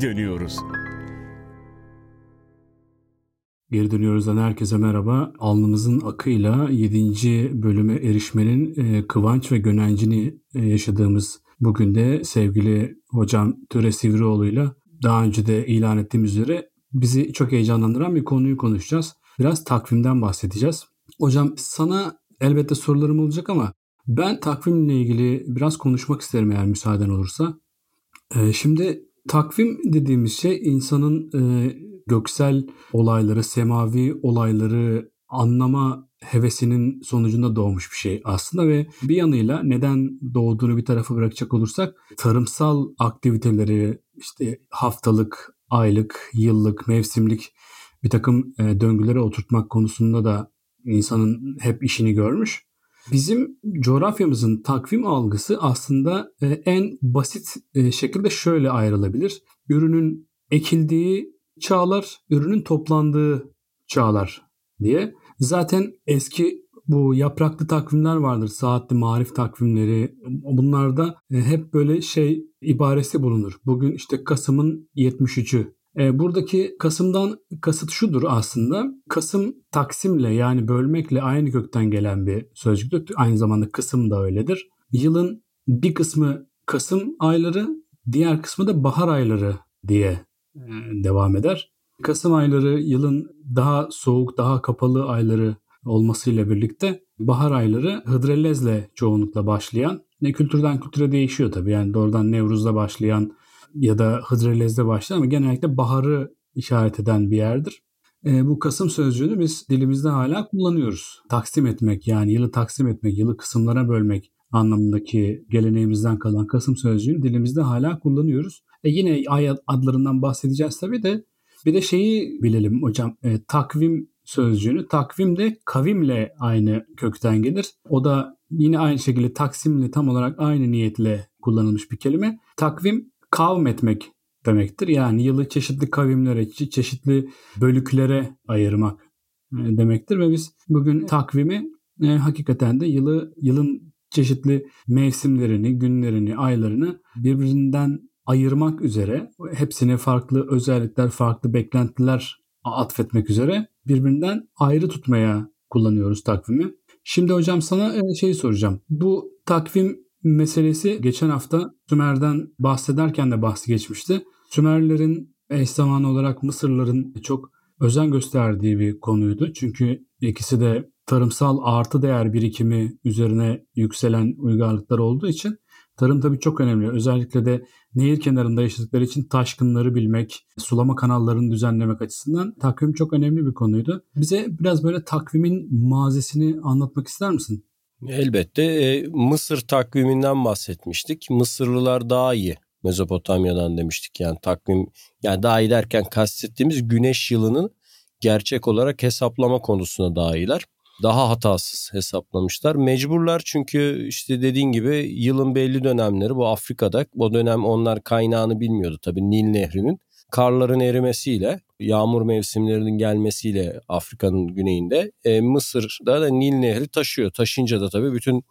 geri dönüyoruz. Geri dönüyoruzdan herkese merhaba. Alnımızın akıyla 7. bölüme erişmenin e, kıvanç ve gönencini e, yaşadığımız bugün de sevgili hocam Töre Sivrioğlu'yla daha önce de ilan ettiğimiz üzere bizi çok heyecanlandıran bir konuyu konuşacağız. Biraz takvimden bahsedeceğiz. Hocam sana elbette sorularım olacak ama ben takvimle ilgili biraz konuşmak isterim eğer müsaaden olursa. Ee, şimdi takvim dediğimiz şey insanın e, göksel olayları, semavi olayları anlama hevesinin sonucunda doğmuş bir şey aslında ve bir yanıyla neden doğduğunu bir tarafa bırakacak olursak tarımsal aktiviteleri işte haftalık, aylık, yıllık, mevsimlik bir takım e, döngülere oturtmak konusunda da insanın hep işini görmüş. Bizim coğrafyamızın takvim algısı aslında e, en basit e, şekilde şöyle ayrılabilir. Ürünün ekildiği çağlar, ürünün toplandığı çağlar diye. Zaten eski bu yapraklı takvimler vardır. Saatli marif takvimleri. Bunlarda e, hep böyle şey ibaresi bulunur. Bugün işte Kasım'ın 73'ü e, buradaki Kasım'dan kasıt şudur aslında. Kasım taksimle yani bölmekle aynı kökten gelen bir sözcüktür. Aynı zamanda kısım da öyledir. Yılın bir kısmı Kasım ayları, diğer kısmı da bahar ayları diye e, devam eder. Kasım ayları yılın daha soğuk, daha kapalı ayları olmasıyla birlikte bahar ayları Hıdrellez'le çoğunlukla başlayan ne kültürden kültüre değişiyor tabii. Yani doğrudan Nevruz'da başlayan ya da Hıdrellez'de başlar ama genellikle baharı işaret eden bir yerdir. E, bu Kasım sözcüğünü biz dilimizde hala kullanıyoruz. Taksim etmek yani yılı taksim etmek, yılı kısımlara bölmek anlamındaki geleneğimizden kalan Kasım sözcüğünü dilimizde hala kullanıyoruz. E yine ay adlarından bahsedeceğiz tabii de bir de şeyi bilelim hocam e, takvim sözcüğünü takvim de kavimle aynı kökten gelir. O da yine aynı şekilde taksimle tam olarak aynı niyetle kullanılmış bir kelime. Takvim kavm etmek demektir. Yani yılı çeşitli kavimlere, çeşitli bölüklere ayırmak e, demektir ve biz bugün takvimi e, hakikaten de yılı yılın çeşitli mevsimlerini, günlerini, aylarını birbirinden ayırmak üzere hepsine farklı özellikler, farklı beklentiler atfetmek üzere birbirinden ayrı tutmaya kullanıyoruz takvimi. Şimdi hocam sana şey soracağım. Bu takvim meselesi geçen hafta Sümer'den bahsederken de bahsi geçmişti. Sümerlerin eş zamanlı olarak Mısırların çok özen gösterdiği bir konuydu. Çünkü ikisi de tarımsal artı değer birikimi üzerine yükselen uygarlıklar olduğu için tarım tabii çok önemli. Özellikle de nehir kenarında yaşadıkları için taşkınları bilmek, sulama kanallarını düzenlemek açısından takvim çok önemli bir konuydu. Bize biraz böyle takvimin mazisini anlatmak ister misin? Elbette e, Mısır takviminden bahsetmiştik. Mısırlılar daha iyi Mezopotamya'dan demiştik yani takvim yani daha iyi derken kastettiğimiz güneş yılının gerçek olarak hesaplama konusuna daha iyiler. Daha hatasız hesaplamışlar. Mecburlar çünkü işte dediğin gibi yılın belli dönemleri bu Afrika'da. O dönem onlar kaynağını bilmiyordu tabii Nil Nehri'nin karların erimesiyle, yağmur mevsimlerinin gelmesiyle Afrika'nın güneyinde e, Mısır'da da Nil Nehri taşıyor. Taşınca da tabii bütün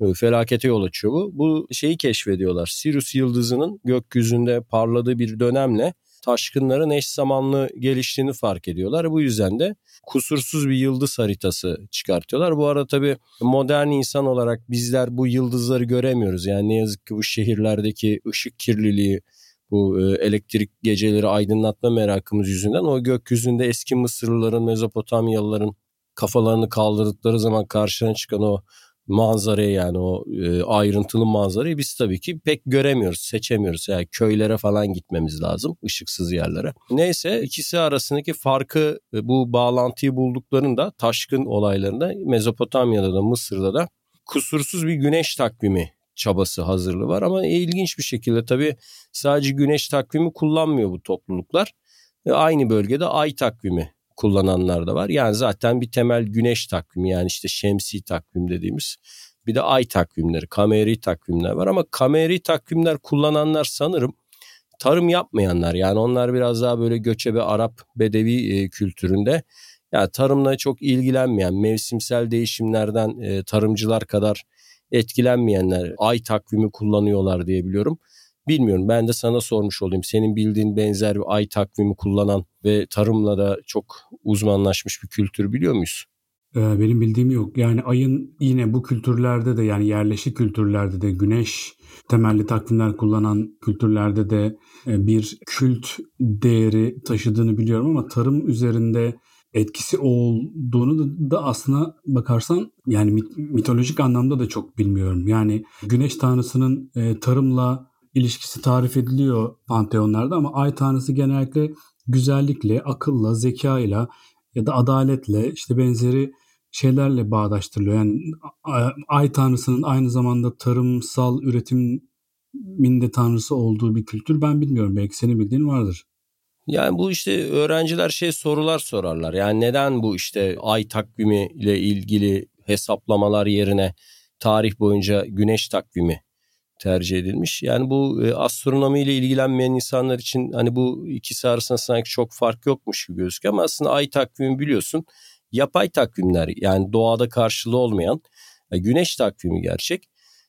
e, felakete yol açıyor bu. Bu şeyi keşfediyorlar. Sirius yıldızının gökyüzünde parladığı bir dönemle taşkınların eş zamanlı geliştiğini fark ediyorlar. Bu yüzden de kusursuz bir yıldız haritası çıkartıyorlar. Bu arada tabii modern insan olarak bizler bu yıldızları göremiyoruz. Yani ne yazık ki bu şehirlerdeki ışık kirliliği, bu e, elektrik geceleri aydınlatma merakımız yüzünden o gökyüzünde eski Mısırlıların, Mezopotamyalıların kafalarını kaldırdıkları zaman karşına çıkan o manzarayı yani o e, ayrıntılı manzarayı biz tabii ki pek göremiyoruz, seçemiyoruz. Yani köylere falan gitmemiz lazım, ışıksız yerlere. Neyse ikisi arasındaki farkı e, bu bağlantıyı bulduklarında taşkın olaylarında Mezopotamya'da da Mısır'da da kusursuz bir güneş takvimi çabası hazırlığı var ama ilginç bir şekilde tabii sadece güneş takvimi kullanmıyor bu topluluklar. E, aynı bölgede ay takvimi kullananlar da var. Yani zaten bir temel güneş takvimi yani işte şemsi takvim dediğimiz bir de ay takvimleri, kameri takvimler var ama kameri takvimler kullananlar sanırım tarım yapmayanlar yani onlar biraz daha böyle göçebe Arap bedevi e, kültüründe yani tarımla çok ilgilenmeyen mevsimsel değişimlerden e, tarımcılar kadar etkilenmeyenler ay takvimi kullanıyorlar diye biliyorum. Bilmiyorum ben de sana sormuş olayım. Senin bildiğin benzer bir ay takvimi kullanan ve tarımla da çok uzmanlaşmış bir kültür biliyor muyuz? Ee, benim bildiğim yok. Yani ayın yine bu kültürlerde de yani yerleşik kültürlerde de güneş temelli takvimler kullanan kültürlerde de e, bir kült değeri taşıdığını biliyorum ama tarım üzerinde etkisi olduğunu da aslına bakarsan yani mitolojik anlamda da çok bilmiyorum. Yani güneş tanrısının e, tarımla ilişkisi tarif ediliyor panteonlarda ama ay tanrısı genellikle güzellikle, akılla, zekayla ya da adaletle işte benzeri şeylerle bağdaştırılıyor. Yani ay tanrısının aynı zamanda tarımsal üretimin de tanrısı olduğu bir kültür ben bilmiyorum. Belki senin bildiğin vardır. Yani bu işte öğrenciler şey sorular sorarlar. Yani neden bu işte ay takvimi ile ilgili hesaplamalar yerine tarih boyunca güneş takvimi tercih edilmiş. Yani bu e, astronomi ile ilgilenmeyen insanlar için hani bu ikisi arasında sanki çok fark yokmuş gibi gözüküyor ama aslında ay takvimi biliyorsun yapay takvimler yani doğada karşılığı olmayan e, güneş takvimi gerçek.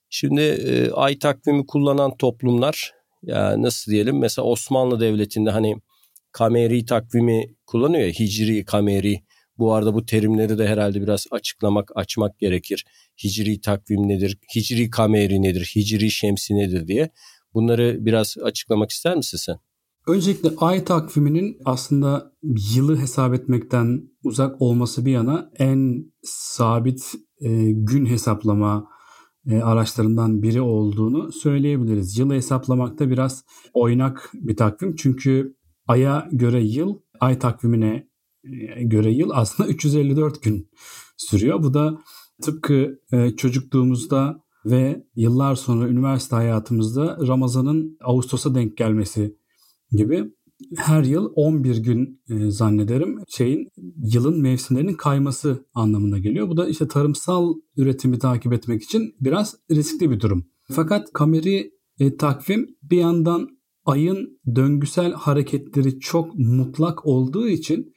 Şimdi e, ay takvimi kullanan toplumlar yani nasıl diyelim mesela Osmanlı Devleti'nde hani kameri takvimi kullanıyor ya hicri kameri bu arada bu terimleri de herhalde biraz açıklamak, açmak gerekir. Hicri takvim nedir, hicri kameri nedir, hicri şemsi nedir diye. Bunları biraz açıklamak ister misin sen? Öncelikle ay takviminin aslında yılı hesap etmekten uzak olması bir yana en sabit e, gün hesaplama e, araçlarından biri olduğunu söyleyebiliriz. Yılı hesaplamakta biraz oynak bir takvim çünkü aya göre yıl ay takvimine e, göre yıl aslında 354 gün sürüyor. Bu da tıpkı e, çocukluğumuzda ve yıllar sonra üniversite hayatımızda Ramazan'ın Ağustos'a denk gelmesi gibi her yıl 11 gün e, zannederim şeyin yılın mevsimlerinin kayması anlamına geliyor. Bu da işte tarımsal üretimi takip etmek için biraz riskli bir durum. Fakat kameri e, takvim bir yandan ayın döngüsel hareketleri çok mutlak olduğu için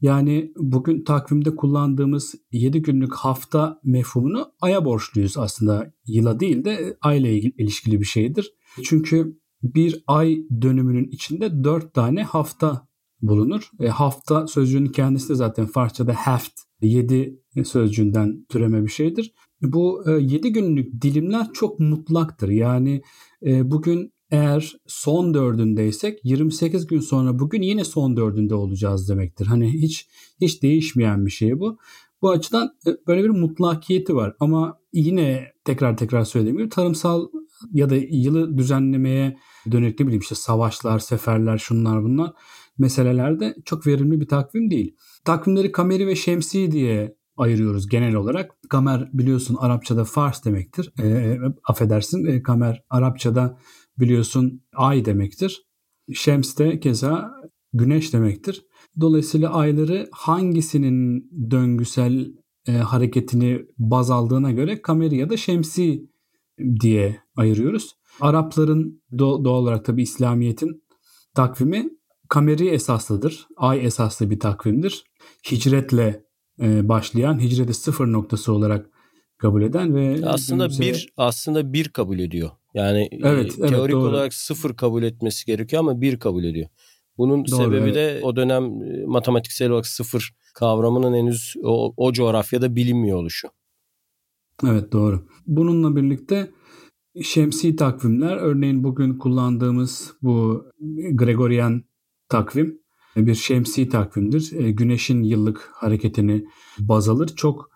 yani bugün takvimde kullandığımız 7 günlük hafta mefhumunu aya borçluyuz aslında. Yıla değil de ayla ilişkili bir şeydir. Çünkü bir ay dönümünün içinde 4 tane hafta bulunur. E, hafta sözcüğünün kendisi de zaten Farsçada heft, 7 sözcüğünden türeme bir şeydir. Bu 7 e, günlük dilimler çok mutlaktır. Yani e, bugün eğer son dördündeysek 28 gün sonra bugün yine son dördünde olacağız demektir. Hani hiç hiç değişmeyen bir şey bu. Bu açıdan e, böyle bir mutlakiyeti var ama yine tekrar tekrar söylediğim gibi tarımsal ya da yılı düzenlemeye dönük ne bileyim işte savaşlar, seferler, şunlar bunlar meselelerde çok verimli bir takvim değil. Takvimleri kameri ve şemsi diye ayırıyoruz genel olarak. Kamer biliyorsun Arapçada Fars demektir. E, affedersin e, kamer Arapçada biliyorsun ay demektir. Şems de keza güneş demektir. Dolayısıyla ayları hangisinin döngüsel e, hareketini baz aldığına göre kameri ya da şemsi diye ayırıyoruz. Arapların do- doğal olarak tabi İslamiyet'in takvimi kameri esaslıdır. Ay esaslı bir takvimdir. Hicretle e, başlayan, hicreti sıfır noktası olarak kabul eden ve aslında bir aslında bir kabul ediyor. Yani evet, e, teorik doğru. olarak sıfır kabul etmesi gerekiyor ama bir kabul ediyor. Bunun doğru, sebebi evet. de o dönem e, matematiksel olarak sıfır kavramının henüz o, o coğrafyada bilinmiyor oluşu. Evet doğru. Bununla birlikte şemsi takvimler örneğin bugün kullandığımız bu Gregorian takvim bir şemsi takvimdir. E, güneşin yıllık hareketini baz alır. Çok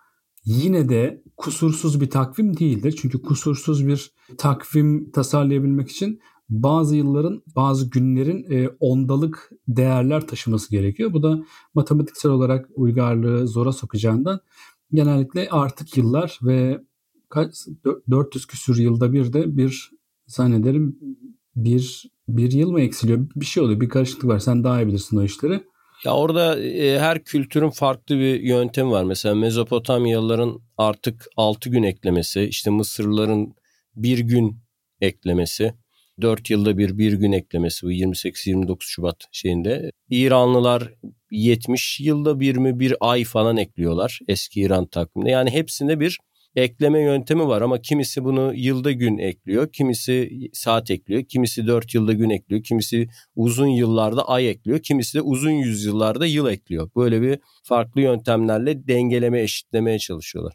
yine de kusursuz bir takvim değildir. Çünkü kusursuz bir takvim tasarlayabilmek için bazı yılların, bazı günlerin e, ondalık değerler taşıması gerekiyor. Bu da matematiksel olarak uygarlığı zora sokacağından genellikle artık yıllar ve kaç 400 küsür yılda bir de bir zannederim bir bir yıl mı eksiliyor? Bir şey oluyor. Bir karışıklık var. Sen daha iyi bilirsin o işleri. Ya orada e, her kültürün farklı bir yöntemi var. Mesela Mezopotamyalıların artık 6 gün eklemesi, işte Mısırlıların bir gün eklemesi, 4 yılda bir bir gün eklemesi bu 28-29 Şubat şeyinde. İranlılar 70 yılda bir mi bir ay falan ekliyorlar eski İran takviminde. Yani hepsinde bir ekleme yöntemi var ama kimisi bunu yılda gün ekliyor, kimisi saat ekliyor, kimisi 4 yılda gün ekliyor, kimisi uzun yıllarda ay ekliyor, kimisi de uzun yüzyıllarda yıl ekliyor. Böyle bir farklı yöntemlerle dengeleme, eşitlemeye çalışıyorlar.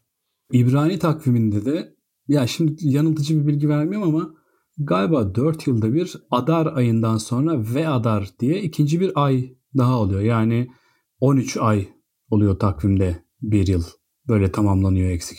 İbrani takviminde de ya şimdi yanıltıcı bir bilgi vermiyorum ama galiba 4 yılda bir Adar ayından sonra ve Adar diye ikinci bir ay daha oluyor. Yani 13 ay oluyor takvimde bir yıl. Böyle tamamlanıyor eksik.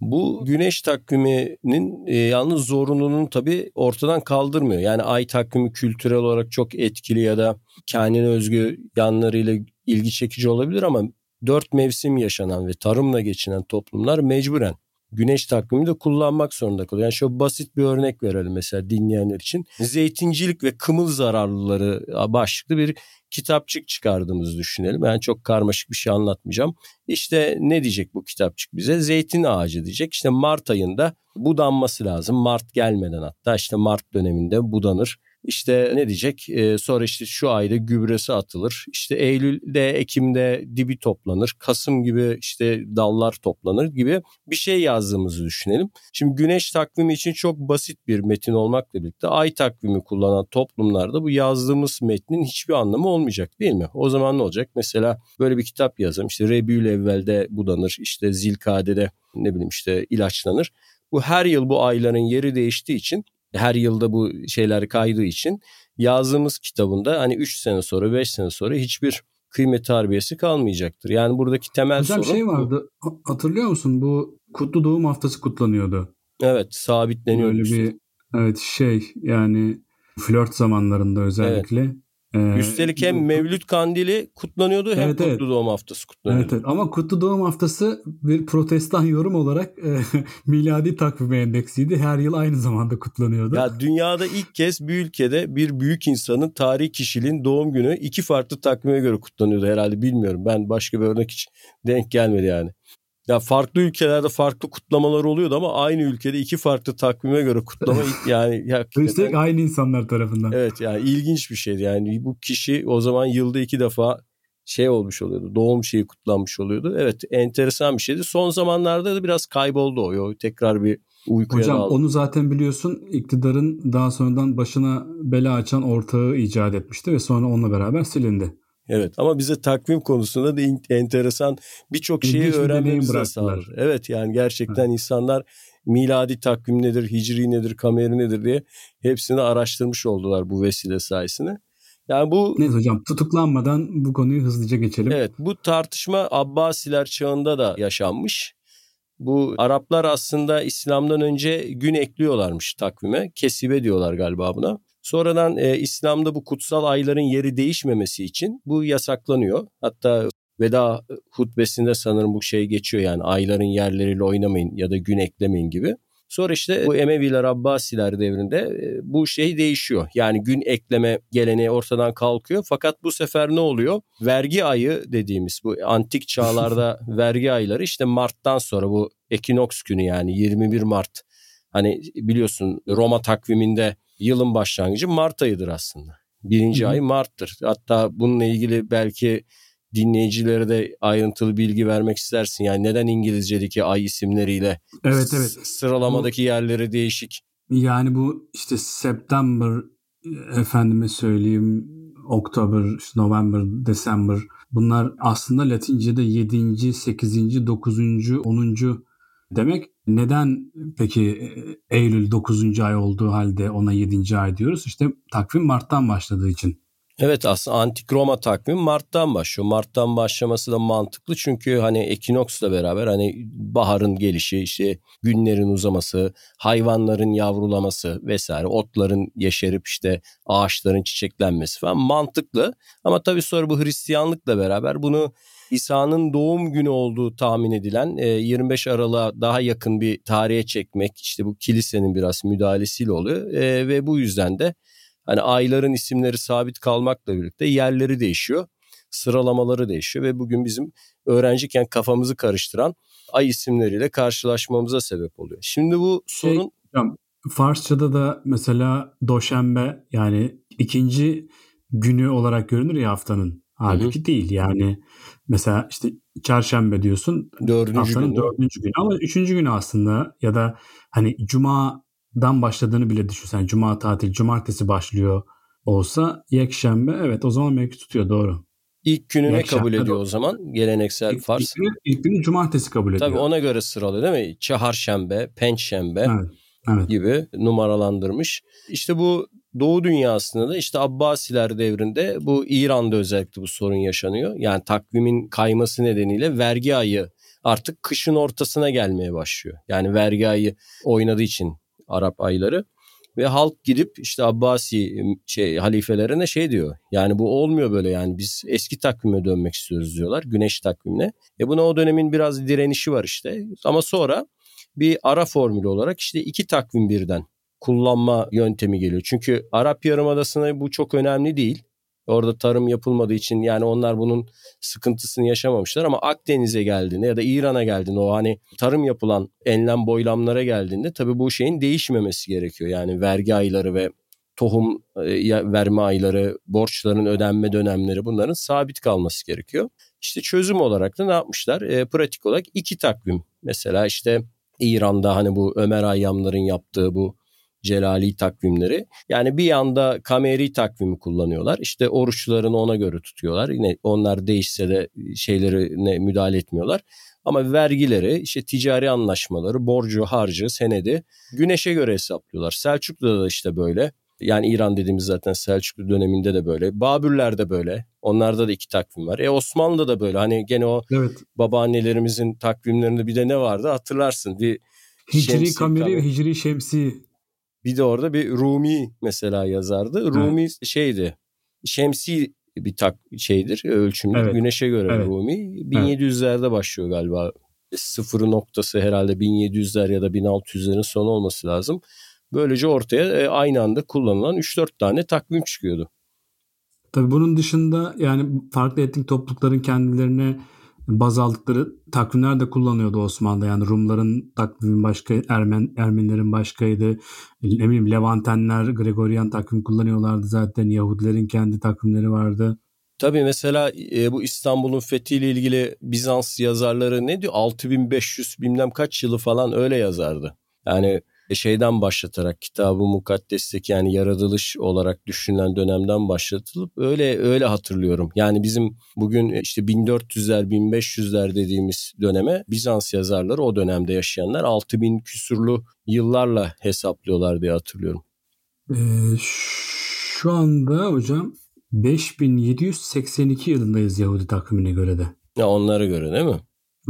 Bu güneş takviminin e, yalnız zorunluluğunu tabii ortadan kaldırmıyor. Yani ay takvimi kültürel olarak çok etkili ya da kendine özgü yanlarıyla ilgi çekici olabilir ama dört mevsim yaşanan ve tarımla geçinen toplumlar mecburen güneş takvimi de kullanmak zorunda kalıyor. Yani şöyle basit bir örnek verelim mesela dinleyenler için. Zeytincilik ve kımıl zararlıları başlıklı bir kitapçık çıkardığımızı düşünelim. Yani çok karmaşık bir şey anlatmayacağım. İşte ne diyecek bu kitapçık bize? Zeytin ağacı diyecek. İşte Mart ayında budanması lazım. Mart gelmeden hatta işte Mart döneminde budanır. İşte ne diyecek? Ee, sonra işte şu ayda gübresi atılır. İşte Eylül'de, Ekim'de dibi toplanır. Kasım gibi işte dallar toplanır gibi bir şey yazdığımızı düşünelim. Şimdi güneş takvimi için çok basit bir metin olmakla birlikte ay takvimi kullanan toplumlarda bu yazdığımız metnin hiçbir anlamı olmayacak değil mi? O zaman ne olacak? Mesela böyle bir kitap yazalım. İşte Rebül evvelde budanır. işte Zilkade'de ne bileyim işte ilaçlanır. Bu her yıl bu ayların yeri değiştiği için her yılda bu şeyler kaydığı için yazdığımız kitabında hani 3 sene sonra 5 sene sonra hiçbir kıymet harbiyesi kalmayacaktır. Yani buradaki temel Hocam sorun şey vardı bu. hatırlıyor musun bu kutlu doğum haftası kutlanıyordu. Evet sabitleniyor. Böyle bir evet şey yani flört zamanlarında özellikle. Evet. Ee, Üstelik hem Mevlüt Kandili kutlanıyordu hem evet, Kutlu evet. Doğum Haftası kutlanıyordu. Evet, evet. Ama Kutlu Doğum Haftası bir protestan yorum olarak e, miladi takvime endeksiydi. Her yıl aynı zamanda kutlanıyordu. Ya dünyada ilk kez bir ülkede bir büyük insanın tarihi kişiliğin doğum günü iki farklı takvime göre kutlanıyordu herhalde bilmiyorum. Ben başka bir örnek hiç denk gelmedi yani. Ya farklı ülkelerde farklı kutlamalar oluyordu ama aynı ülkede iki farklı takvime göre kutlama yani Üstelik aynı insanlar tarafından. Evet yani ilginç bir şeydi yani bu kişi o zaman yılda iki defa şey olmuş oluyordu. Doğum şeyi kutlanmış oluyordu. Evet enteresan bir şeydi. Son zamanlarda da biraz kayboldu o. o tekrar bir uykuya Hocam daldı. onu zaten biliyorsun iktidarın daha sonradan başına bela açan ortağı icat etmişti ve sonra onunla beraber silindi. Evet ama bize takvim konusunda da enteresan birçok şeyi öğrenmemize sağlar. Evet yani gerçekten evet. insanlar miladi takvim nedir, hicri nedir, kameri nedir diye hepsini araştırmış oldular bu vesile sayesinde. Yani bu Neyse hocam tutuklanmadan bu konuyu hızlıca geçelim. Evet bu tartışma Abbasiler çağında da yaşanmış. Bu Araplar aslında İslam'dan önce gün ekliyorlarmış takvime. Kesibe diyorlar galiba buna. Sonradan e, İslam'da bu kutsal ayların yeri değişmemesi için bu yasaklanıyor. Hatta veda hutbesinde sanırım bu şey geçiyor yani ayların yerleriyle oynamayın ya da gün eklemeyin gibi. Sonra işte bu Emeviler Abbasiler devrinde e, bu şey değişiyor. Yani gün ekleme geleneği ortadan kalkıyor. Fakat bu sefer ne oluyor? Vergi ayı dediğimiz bu antik çağlarda vergi ayları işte Mart'tan sonra bu ekinoks günü yani 21 Mart. Hani biliyorsun Roma takviminde yılın başlangıcı Mart ayıdır aslında. Birinci Hı-hı. ay Mart'tır. Hatta bununla ilgili belki dinleyicilere de ayrıntılı bilgi vermek istersin. Yani neden İngilizce'deki ay isimleriyle evet, evet. sıralamadaki bu, yerleri değişik? Yani bu işte September efendime söyleyeyim October, November, December bunlar aslında Latince'de 7. 8. 9. 10 demek. Neden peki e, Eylül 9. ay olduğu halde ona 7. ay diyoruz? İşte takvim Mart'tan başladığı için. Evet aslında antik Roma takvimi Mart'tan başlıyor. Mart'tan başlaması da mantıklı çünkü hani ekinoksla beraber hani baharın gelişi, işte günlerin uzaması, hayvanların yavrulaması vesaire, otların yeşerip işte ağaçların çiçeklenmesi falan mantıklı. Ama tabii sonra bu Hristiyanlıkla beraber bunu İsa'nın doğum günü olduğu tahmin edilen 25 e, Aralık'a daha yakın bir tarihe çekmek işte bu kilisenin biraz müdahalesiyle oluyor e, ve bu yüzden de hani ayların isimleri sabit kalmakla birlikte yerleri değişiyor, sıralamaları değişiyor ve bugün bizim öğrenciyken kafamızı karıştıran ay isimleriyle karşılaşmamıza sebep oluyor. Şimdi bu şey, sorun hocam, Farsçada da mesela Doşembe yani ikinci günü olarak görünür ya haftanın. Halbuki Hı-hı. değil yani mesela işte çarşamba diyorsun dördüncü haftanın gün, dördüncü günü ama üçüncü günü aslında ya da hani cumadan başladığını bile düşünsen cuma tatil cumartesi başlıyor olsa yekşembe evet o zaman belki tutuyor doğru. İlk günü ne kabul ediyor o zaman? Geleneksel ilk, Fars. İlk günü, ilk günü cumartesi kabul ediyor. Tabii ona göre sıralıyor değil mi? Çaharşembe, Pençembe evet, evet. gibi numaralandırmış. İşte bu Doğu dünyasında da işte Abbasiler devrinde bu İran'da özellikle bu sorun yaşanıyor. Yani takvimin kayması nedeniyle vergi ayı artık kışın ortasına gelmeye başlıyor. Yani vergi ayı oynadığı için Arap ayları ve halk gidip işte Abbasi şey halifelerine şey diyor. Yani bu olmuyor böyle yani biz eski takvime dönmek istiyoruz diyorlar. Güneş takvimine. E buna o dönemin biraz direnişi var işte. Ama sonra bir ara formülü olarak işte iki takvim birden kullanma yöntemi geliyor. Çünkü Arap Yarımadası'na bu çok önemli değil. Orada tarım yapılmadığı için yani onlar bunun sıkıntısını yaşamamışlar ama Akdeniz'e geldiğinde ya da İran'a geldiğinde o hani tarım yapılan enlem boylamlara geldiğinde tabii bu şeyin değişmemesi gerekiyor. Yani vergi ayları ve tohum e, verme ayları, borçların ödenme dönemleri bunların sabit kalması gerekiyor. İşte çözüm olarak da ne yapmışlar? E, pratik olarak iki takvim. Mesela işte İran'da hani bu Ömer Ayyamların yaptığı bu celali takvimleri. Yani bir yanda kameri takvimi kullanıyorlar. İşte oruçlarını ona göre tutuyorlar. Yine onlar değişse de şeylerine müdahale etmiyorlar. Ama vergileri, işte ticari anlaşmaları, borcu, harcı, senedi güneşe göre hesaplıyorlar. Selçuklu'da da işte böyle. Yani İran dediğimiz zaten Selçuklu döneminde de böyle. Babürler'de böyle. Onlarda da iki takvim var. E Osmanlı'da da böyle. Hani gene o evet. babaannelerimizin takvimlerinde bir de ne vardı hatırlarsın. Bir Hicri kameri ve Hicri şemsi bir de orada bir Rumi mesela yazardı. Rumi evet. şeydi. Şemsi bir tak şeydir ölçümlü. Evet. Güneşe göre evet. Rumi. 1700'lerde evet. başlıyor galiba. Sıfır noktası herhalde 1700'ler ya da 1600'lerin sonu olması lazım. Böylece ortaya e, aynı anda kullanılan 3-4 tane takvim çıkıyordu. Tabii bunun dışında yani farklı etnik toplulukların kendilerine baz aldıkları takvimler de kullanıyordu Osmanlı. Yani Rumların takvimi başka, Ermen, Ermenilerin başkaydı. Ne bileyim Levantenler Gregorian takvim kullanıyorlardı zaten. Yahudilerin kendi takvimleri vardı. Tabii mesela e, bu İstanbul'un fethiyle ilgili Bizans yazarları ne diyor? 6500 bilmem kaç yılı falan öyle yazardı. Yani şeyden başlatarak kitabı mukaddesteki yani yaratılış olarak düşünülen dönemden başlatılıp öyle öyle hatırlıyorum. Yani bizim bugün işte 1400'ler 1500'ler dediğimiz döneme Bizans yazarları o dönemde yaşayanlar 6000 küsurlu yıllarla hesaplıyorlar diye hatırlıyorum. Ee, şu anda hocam 5782 yılındayız Yahudi takvimine göre de. Ya onlara göre değil mi?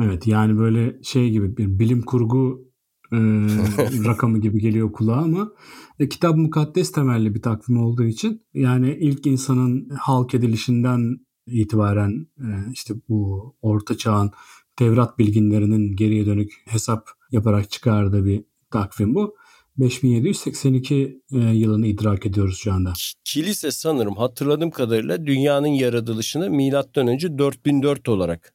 Evet yani böyle şey gibi bir bilim kurgu e, rakamı gibi geliyor kulağa ama e, kitap mukaddes temelli bir takvim olduğu için yani ilk insanın halk edilişinden itibaren e, işte bu orta çağın Tevrat bilginlerinin geriye dönük hesap yaparak çıkardığı bir takvim bu. 5782 e, yılını idrak ediyoruz şu anda. Kilise sanırım hatırladığım kadarıyla dünyanın yaratılışını milattan önce 4004 olarak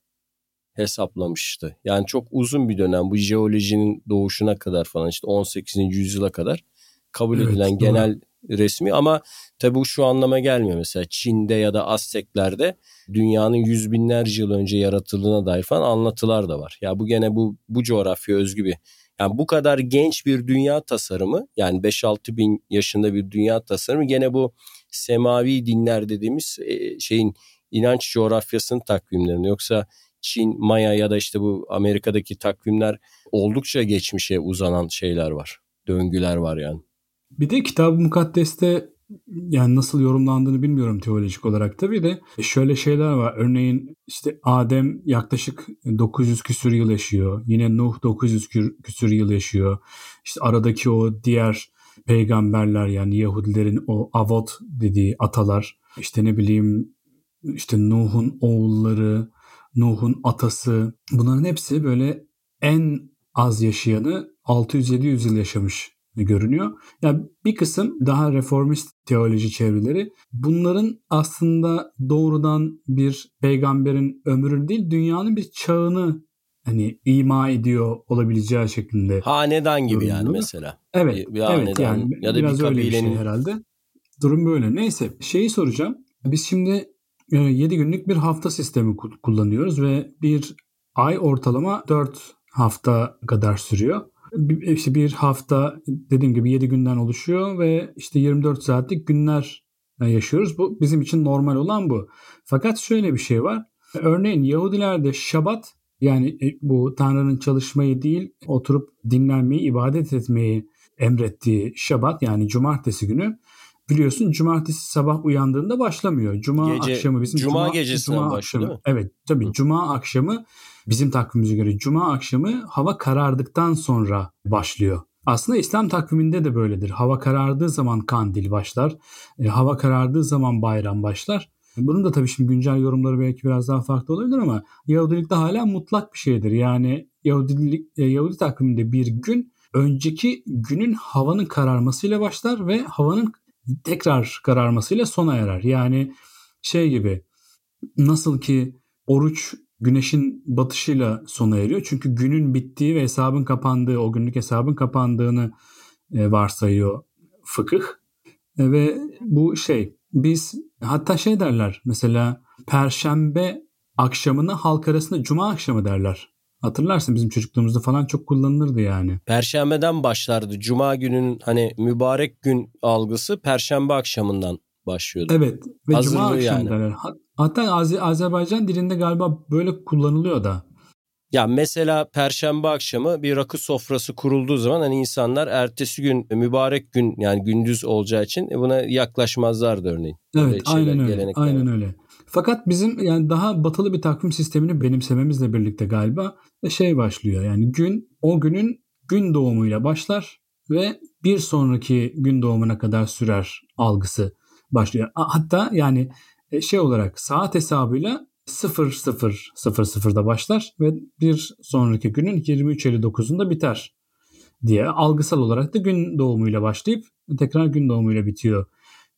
hesaplamıştı. Yani çok uzun bir dönem bu jeolojinin doğuşuna kadar falan işte 18. yüzyıla kadar kabul evet, edilen doğru. genel resmi ama tabi bu şu anlama gelmiyor. Mesela Çin'de ya da Azteklerde dünyanın yüz binlerce yıl önce yaratıldığına dair falan anlatılar da var. Ya bu gene bu bu coğrafya özgü bir yani bu kadar genç bir dünya tasarımı yani 5-6 bin yaşında bir dünya tasarımı gene bu semavi dinler dediğimiz şeyin inanç coğrafyasının takvimlerinde yoksa Çin, Maya ya da işte bu Amerika'daki takvimler oldukça geçmişe uzanan şeyler var. Döngüler var yani. Bir de Kitab-ı Mukaddes'te yani nasıl yorumlandığını bilmiyorum teolojik olarak tabii de şöyle şeyler var. Örneğin işte Adem yaklaşık 900 küsür yıl yaşıyor. Yine Nuh 900 küsür yıl yaşıyor. İşte aradaki o diğer peygamberler yani Yahudilerin o avot dediği atalar işte ne bileyim işte Nuh'un oğulları Nuh'un atası bunların hepsi böyle en az yaşayanı 600-700 yıl yaşamış görünüyor. Yani bir kısım daha reformist teoloji çevreleri bunların aslında doğrudan bir peygamberin ömrü değil dünyanın bir çağını hani ima ediyor olabileceği şeklinde. Hanedan gibi yani mesela. Evet. Bir, bir evet yani ya da biraz bir öyle bir şey herhalde. Durum böyle. Neyse şeyi soracağım. Biz şimdi 7 günlük bir hafta sistemi kullanıyoruz ve bir ay ortalama 4 hafta kadar sürüyor. İşte bir hafta dediğim gibi 7 günden oluşuyor ve işte 24 saatlik günler yaşıyoruz. Bu bizim için normal olan bu. Fakat şöyle bir şey var. Örneğin Yahudilerde Şabat yani e, bu Tanrı'nın çalışmayı değil oturup dinlenmeyi, ibadet etmeyi emrettiği Şabat yani cumartesi günü biliyorsun cumartesi sabah uyandığında başlamıyor. Cuma Gece, akşamı bizim cuma, cuma gecesinden cuma başlıyor akşamı, Evet tabii Hı. cuma akşamı bizim takvimimize göre cuma akşamı hava karardıktan sonra başlıyor. Aslında İslam takviminde de böyledir. Hava karardığı zaman kandil başlar. E, hava karardığı zaman bayram başlar. Bunun da tabii şimdi güncel yorumları belki biraz daha farklı olabilir ama Yahudilikte hala mutlak bir şeydir. Yani Yahudilik, e, Yahudi takviminde bir gün önceki günün havanın kararmasıyla başlar ve havanın tekrar kararmasıyla sona erer. Yani şey gibi nasıl ki oruç güneşin batışıyla sona eriyor. Çünkü günün bittiği ve hesabın kapandığı, o günlük hesabın kapandığını e, varsayıyor fıkıh. E, ve bu şey biz hatta şey derler mesela perşembe akşamını halk arasında cuma akşamı derler. Hatırlarsın bizim çocukluğumuzda falan çok kullanılırdı yani. Perşembeden başlardı. Cuma gününün hani mübarek gün algısı perşembe akşamından başlıyordu. Evet ve Hazırlığı cuma akşamı yani. Hatta Az- Azerbaycan dilinde galiba böyle kullanılıyor da. Ya mesela perşembe akşamı bir rakı sofrası kurulduğu zaman hani insanlar ertesi gün mübarek gün yani gündüz olacağı için buna yaklaşmazlardı örneğin. Evet aynen öyle. Aynen öyle. Fakat bizim yani daha batılı bir takvim sistemini benimsememizle birlikte galiba şey başlıyor. Yani gün o günün gün doğumuyla başlar ve bir sonraki gün doğumuna kadar sürer algısı başlıyor. Hatta yani e, şey olarak saat hesabıyla 00.00'da başlar ve bir sonraki günün 23.59'unda biter diye algısal olarak da gün doğumuyla başlayıp tekrar gün doğumuyla bitiyor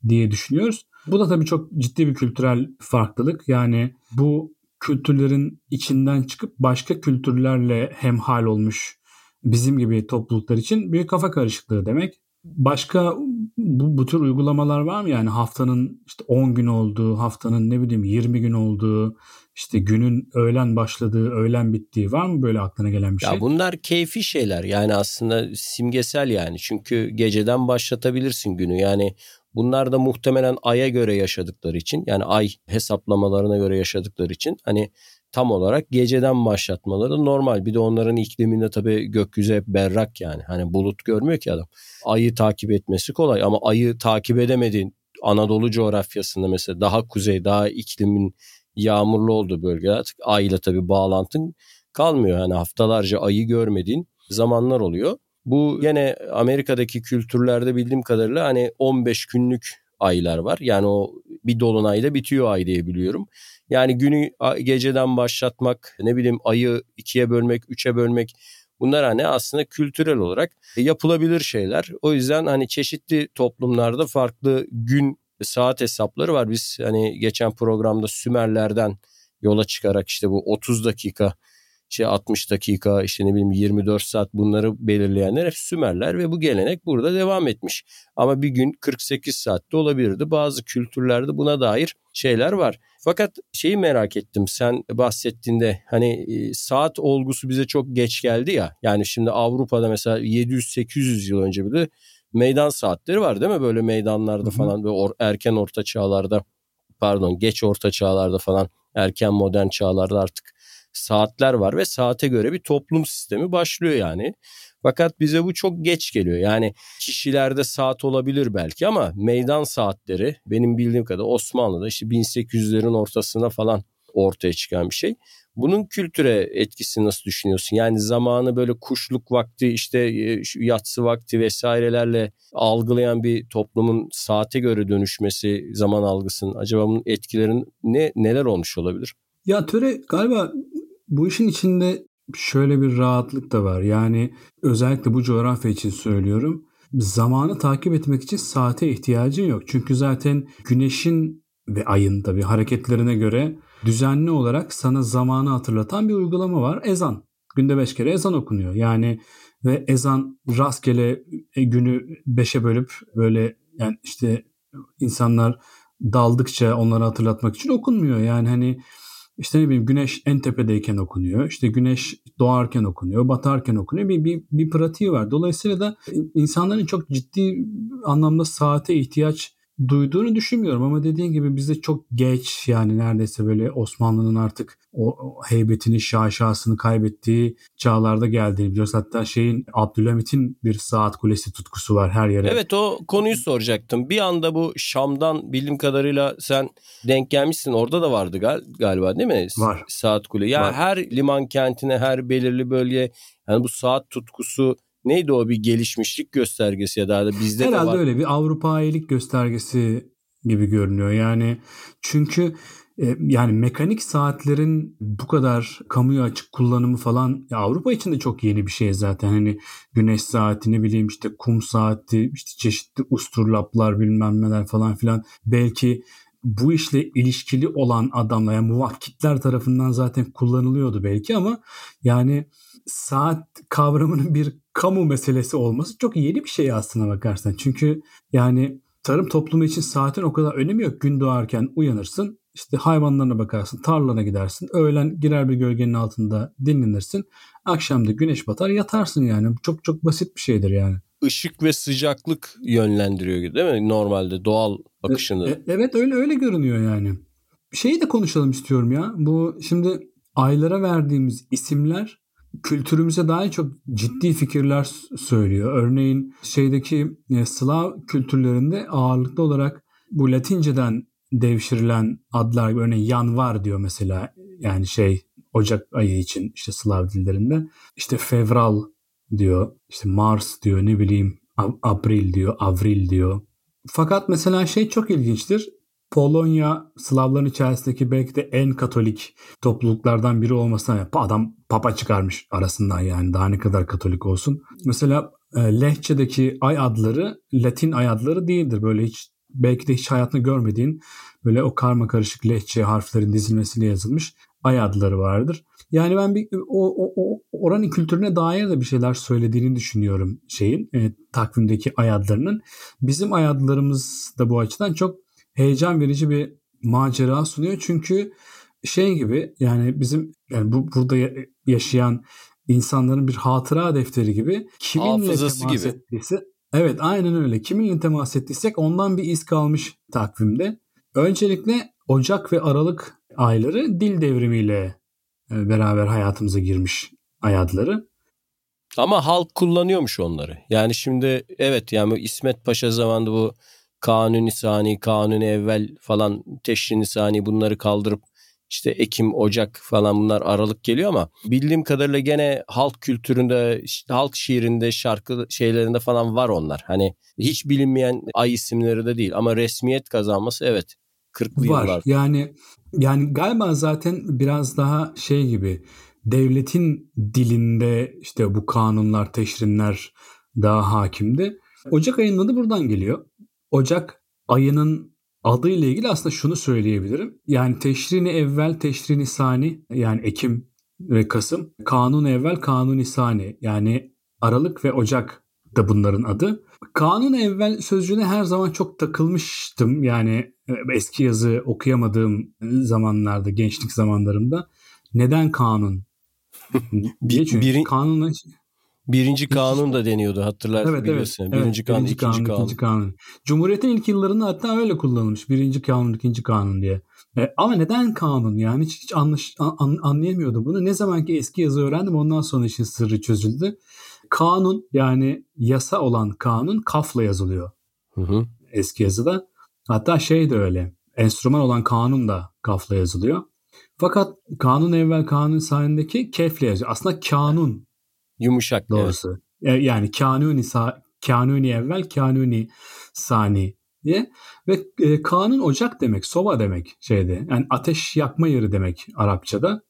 diye düşünüyoruz. Bu da tabii çok ciddi bir kültürel farklılık. Yani bu kültürlerin içinden çıkıp başka kültürlerle hemhal olmuş bizim gibi topluluklar için bir kafa karışıklığı demek. Başka bu, bu tür uygulamalar var mı? Yani haftanın işte 10 gün olduğu, haftanın ne bileyim 20 gün olduğu, işte günün öğlen başladığı, öğlen bittiği var mı böyle aklına gelen bir şey? Ya bunlar keyfi şeyler. Yani aslında simgesel yani. Çünkü geceden başlatabilirsin günü. Yani bunlar da muhtemelen aya göre yaşadıkları için yani ay hesaplamalarına göre yaşadıkları için hani tam olarak geceden başlatmaları normal. Bir de onların ikliminde tabii gökyüzü hep berrak yani. Hani bulut görmüyor ki adam. Ayı takip etmesi kolay ama ayı takip edemediğin Anadolu coğrafyasında mesela daha kuzey, daha iklimin yağmurlu olduğu bölgeler artık ayla tabii bağlantın kalmıyor. Yani haftalarca ayı görmediğin zamanlar oluyor. Bu yine Amerika'daki kültürlerde bildiğim kadarıyla hani 15 günlük aylar var. Yani o bir dolunayda bitiyor ay diye biliyorum. Yani günü geceden başlatmak, ne bileyim ayı ikiye bölmek, üçe bölmek bunlar hani aslında kültürel olarak yapılabilir şeyler. O yüzden hani çeşitli toplumlarda farklı gün saat hesapları var. Biz hani geçen programda Sümerlerden yola çıkarak işte bu 30 dakika işte 60 dakika işte ne bileyim 24 saat bunları belirleyenler hep Sümerler ve bu gelenek burada devam etmiş. Ama bir gün 48 saatte olabilirdi. Bazı kültürlerde buna dair şeyler var. Fakat şeyi merak ettim sen bahsettiğinde hani e, saat olgusu bize çok geç geldi ya. Yani şimdi Avrupa'da mesela 700-800 yıl önce bile meydan saatleri var değil mi? Böyle meydanlarda Hı-hı. falan ve or, erken orta çağlarda pardon geç orta çağlarda falan erken modern çağlarda artık saatler var ve saate göre bir toplum sistemi başlıyor yani. Fakat bize bu çok geç geliyor. Yani kişilerde saat olabilir belki ama meydan saatleri benim bildiğim kadar Osmanlı'da işte 1800'lerin ortasında falan ortaya çıkan bir şey. Bunun kültüre etkisini nasıl düşünüyorsun? Yani zamanı böyle kuşluk vakti işte e, yatsı vakti vesairelerle algılayan bir toplumun saate göre dönüşmesi zaman algısının acaba bunun etkilerin ne neler olmuş olabilir? Ya Töre galiba bu işin içinde şöyle bir rahatlık da var. Yani özellikle bu coğrafya için söylüyorum. Zamanı takip etmek için saate ihtiyacın yok. Çünkü zaten güneşin ve ayın tabii hareketlerine göre düzenli olarak sana zamanı hatırlatan bir uygulama var. Ezan. Günde beş kere ezan okunuyor. Yani ve ezan rastgele e, günü beşe bölüp böyle yani işte insanlar daldıkça onları hatırlatmak için okunmuyor. Yani hani işte ne bileyim güneş en tepedeyken okunuyor. İşte güneş doğarken okunuyor, batarken okunuyor. Bir, bir, bir pratiği var. Dolayısıyla da insanların çok ciddi anlamda saate ihtiyaç duyduğunu düşünmüyorum ama dediğin gibi bizde çok geç yani neredeyse böyle Osmanlı'nın artık o, heybetini, şaşasını kaybettiği çağlarda geldiğini biliyoruz. Hatta şeyin Abdülhamit'in bir saat kulesi tutkusu var her yere. Evet o konuyu soracaktım. Bir anda bu Şam'dan bildiğim kadarıyla sen denk gelmişsin. Orada da vardı gal- galiba değil mi? Var. Saat kule. Yani var. her liman kentine, her belirli bölge yani bu saat tutkusu neydi o bir gelişmişlik göstergesi ya da bizde Herhalde de var. öyle bir Avrupailik göstergesi gibi görünüyor. Yani çünkü e, yani mekanik saatlerin bu kadar kamuya açık kullanımı falan ya Avrupa için de çok yeni bir şey zaten. Hani güneş saati ne bileyim işte kum saati işte çeşitli usturlaplar bilmem neler falan filan. Belki bu işle ilişkili olan adamlar yani muvakkitler tarafından zaten kullanılıyordu belki ama yani saat kavramının bir kamu meselesi olması çok yeni bir şey aslına bakarsan. Çünkü yani tarım toplumu için saatin o kadar önemi yok. Gün doğarken uyanırsın, işte hayvanlarına bakarsın, tarlana gidersin. Öğlen girer bir gölgenin altında dinlenirsin. Akşam da güneş batar yatarsın yani. Çok çok basit bir şeydir yani. Işık ve sıcaklık yönlendiriyor değil mi normalde doğal akışını? E, evet öyle öyle görünüyor yani. Şeyi de konuşalım istiyorum ya. Bu şimdi aylara verdiğimiz isimler kültürümüze dair çok ciddi fikirler söylüyor. Örneğin şeydeki e, Slav kültürlerinde ağırlıklı olarak bu Latinceden devşirilen adlar örneğin yanvar diyor mesela yani şey Ocak ayı için işte Slav dillerinde işte fevral diyor işte Mars diyor ne bileyim April diyor Avril diyor. Fakat mesela şey çok ilginçtir. Polonya Slavların içerisindeki belki de en katolik topluluklardan biri olmasına adam papa çıkarmış arasından yani daha ne kadar katolik olsun. Mesela e, Lehçe'deki ay adları Latin ay adları değildir. Böyle hiç belki de hiç hayatını görmediğin böyle o karma karışık Lehçe harflerin dizilmesiyle yazılmış ay adları vardır. Yani ben bir o, o, o oranın kültürüne dair de bir şeyler söylediğini düşünüyorum şeyin e, takvimdeki ay adlarının. Bizim ay adlarımız da bu açıdan çok heyecan verici bir macera sunuyor. Çünkü şey gibi yani bizim yani bu burada yaşayan insanların bir hatıra defteri gibi kiminle Hafızası temas gibi. ettiyse evet aynen öyle kiminle temas ettiysek ondan bir iz kalmış takvimde. Öncelikle Ocak ve Aralık ayları dil devrimiyle e, beraber hayatımıza girmiş ay adları. Ama halk kullanıyormuş onları. Yani şimdi evet yani İsmet Paşa zamanında bu kanuni sani, kanuni evvel falan teşrini sani bunları kaldırıp işte Ekim, Ocak falan bunlar Aralık geliyor ama bildiğim kadarıyla gene halk kültüründe, halk şiirinde, şarkı şeylerinde falan var onlar. Hani hiç bilinmeyen ay isimleri de değil ama resmiyet kazanması evet 40'lı var. yıllar. Yani yani galiba zaten biraz daha şey gibi devletin dilinde işte bu kanunlar, teşrinler daha hakimdi. Ocak ayının adı buradan geliyor. Ocak ayının adı ile ilgili aslında şunu söyleyebilirim. Yani teşrini evvel, teşrini sani yani Ekim ve Kasım. Kanun evvel, kanun sani yani Aralık ve Ocak da bunların adı. Kanun evvel sözcüğüne her zaman çok takılmıştım. Yani e, eski yazı okuyamadığım zamanlarda, gençlik zamanlarımda. Neden kanun? Diye çünkü Biri- kanunla Birinci kanun da deniyordu hatırlar Evet, biliyorsun. evet. Birinci evet, kanun, birinci ikinci kanun. ikinci kanun. Cumhuriyetin ilk yıllarında hatta öyle kullanılmış. Birinci kanun, ikinci kanun diye. E, ama neden kanun yani? Hiç, hiç anlaş, an, anlayamıyordu bunu. Ne zaman ki eski yazı öğrendim ondan sonra işin sırrı çözüldü. Kanun yani yasa olan kanun kafla yazılıyor Hı hı. eski yazıda. Hatta şey de öyle. Enstrüman olan kanun da kafla yazılıyor. Fakat kanun evvel kanun sahindeki kefle yazıyor. Aslında kanun Yumuşak. evet. doğrusu. E, Yani kanuni sa- kanuni evvel kanuni sani diye ve e, kanun ocak demek, soba demek şeyde. Yani ateş yakma yeri demek Arapçada.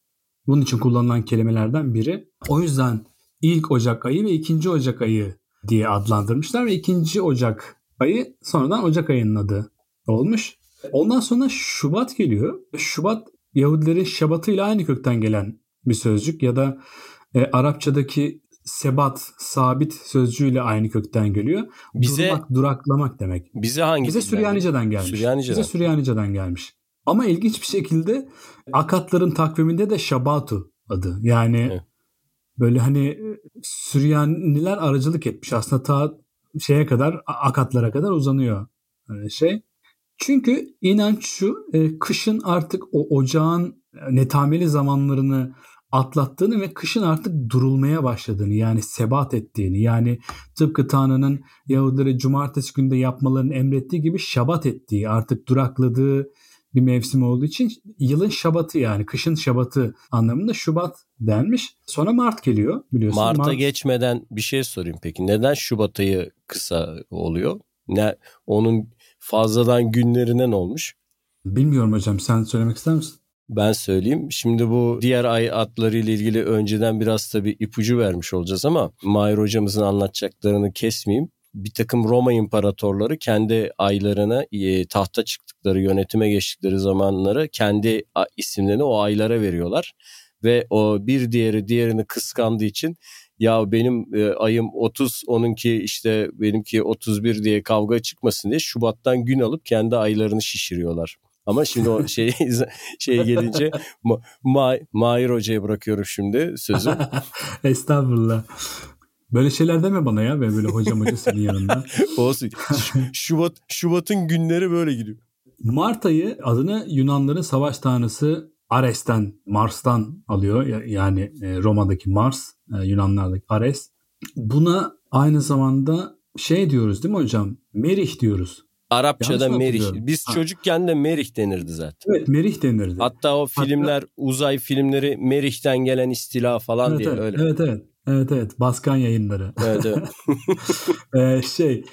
Bunun için kullanılan kelimelerden biri. O yüzden ilk Ocak ayı ve ikinci Ocak ayı diye adlandırmışlar ve ikinci Ocak ayı sonradan Ocak ayının adı olmuş. Ondan sonra Şubat geliyor. Şubat Yahudilerin Şabatı ile aynı kökten gelen bir sözcük ya da e, Arapçadaki sebat, sabit sözcüğüyle aynı kökten geliyor. Bize, Durmak, duraklamak demek. Bize hangi Bize Süryanice'den gelmiş. Süryanice'den. Bize Süryanice'den gelmiş. Ama ilginç bir şekilde Akatların takviminde de Şabatu adı. Yani evet. böyle hani Süryaniler aracılık etmiş. Aslında ta şeye kadar Akatlara kadar uzanıyor şey. Çünkü inanç şu e, kışın artık o ocağın netameli zamanlarını atlattığını ve kışın artık durulmaya başladığını yani sebat ettiğini yani tıpkı Tanrı'nın Yahudileri cumartesi günde yapmalarını emrettiği gibi şabat ettiği artık durakladığı bir mevsim olduğu için yılın şabatı yani kışın şabatı anlamında Şubat denmiş. Sonra Mart geliyor biliyorsun. Mart'a Mart... geçmeden bir şey sorayım peki. Neden Şubat ayı kısa oluyor? Ne onun fazladan günlerine ne olmuş? Bilmiyorum hocam sen söylemek ister misin? Ben söyleyeyim. Şimdi bu diğer ay atları ile ilgili önceden biraz tabii ipucu vermiş olacağız ama Mahir hocamızın anlatacaklarını kesmeyeyim. Bir takım Roma imparatorları kendi aylarına e, tahta çıktıkları, yönetime geçtikleri zamanları kendi isimlerini o aylara veriyorlar. Ve o bir diğeri diğerini kıskandığı için ya benim e, ayım 30 onunki işte benimki 31 diye kavga çıkmasın diye Şubat'tan gün alıp kendi aylarını şişiriyorlar. Ama şimdi o şey şeye gelince Ma, Ma, Mahir Hoca'ya bırakıyorum şimdi sözü. Estağfurullah. Böyle şeyler deme bana ya ben böyle hocam hoca senin yanında. Olsun. Şubat Şubat'ın günleri böyle gidiyor. Mart ayı adını Yunanların savaş tanrısı Ares'ten, Mars'tan alıyor. Yani e, Roma'daki Mars, e, Yunanlardaki Ares. Buna aynı zamanda şey diyoruz değil mi hocam? Merih diyoruz. Arapçada Merih. Biz ha. çocukken de Merih denirdi zaten. Evet Merih denirdi. Hatta o filmler Hatta... uzay filmleri Merih'ten gelen istila falan evet, diye evet, öyle. Evet evet. Evet evet Baskan yayınları. Evet evet. ee, şey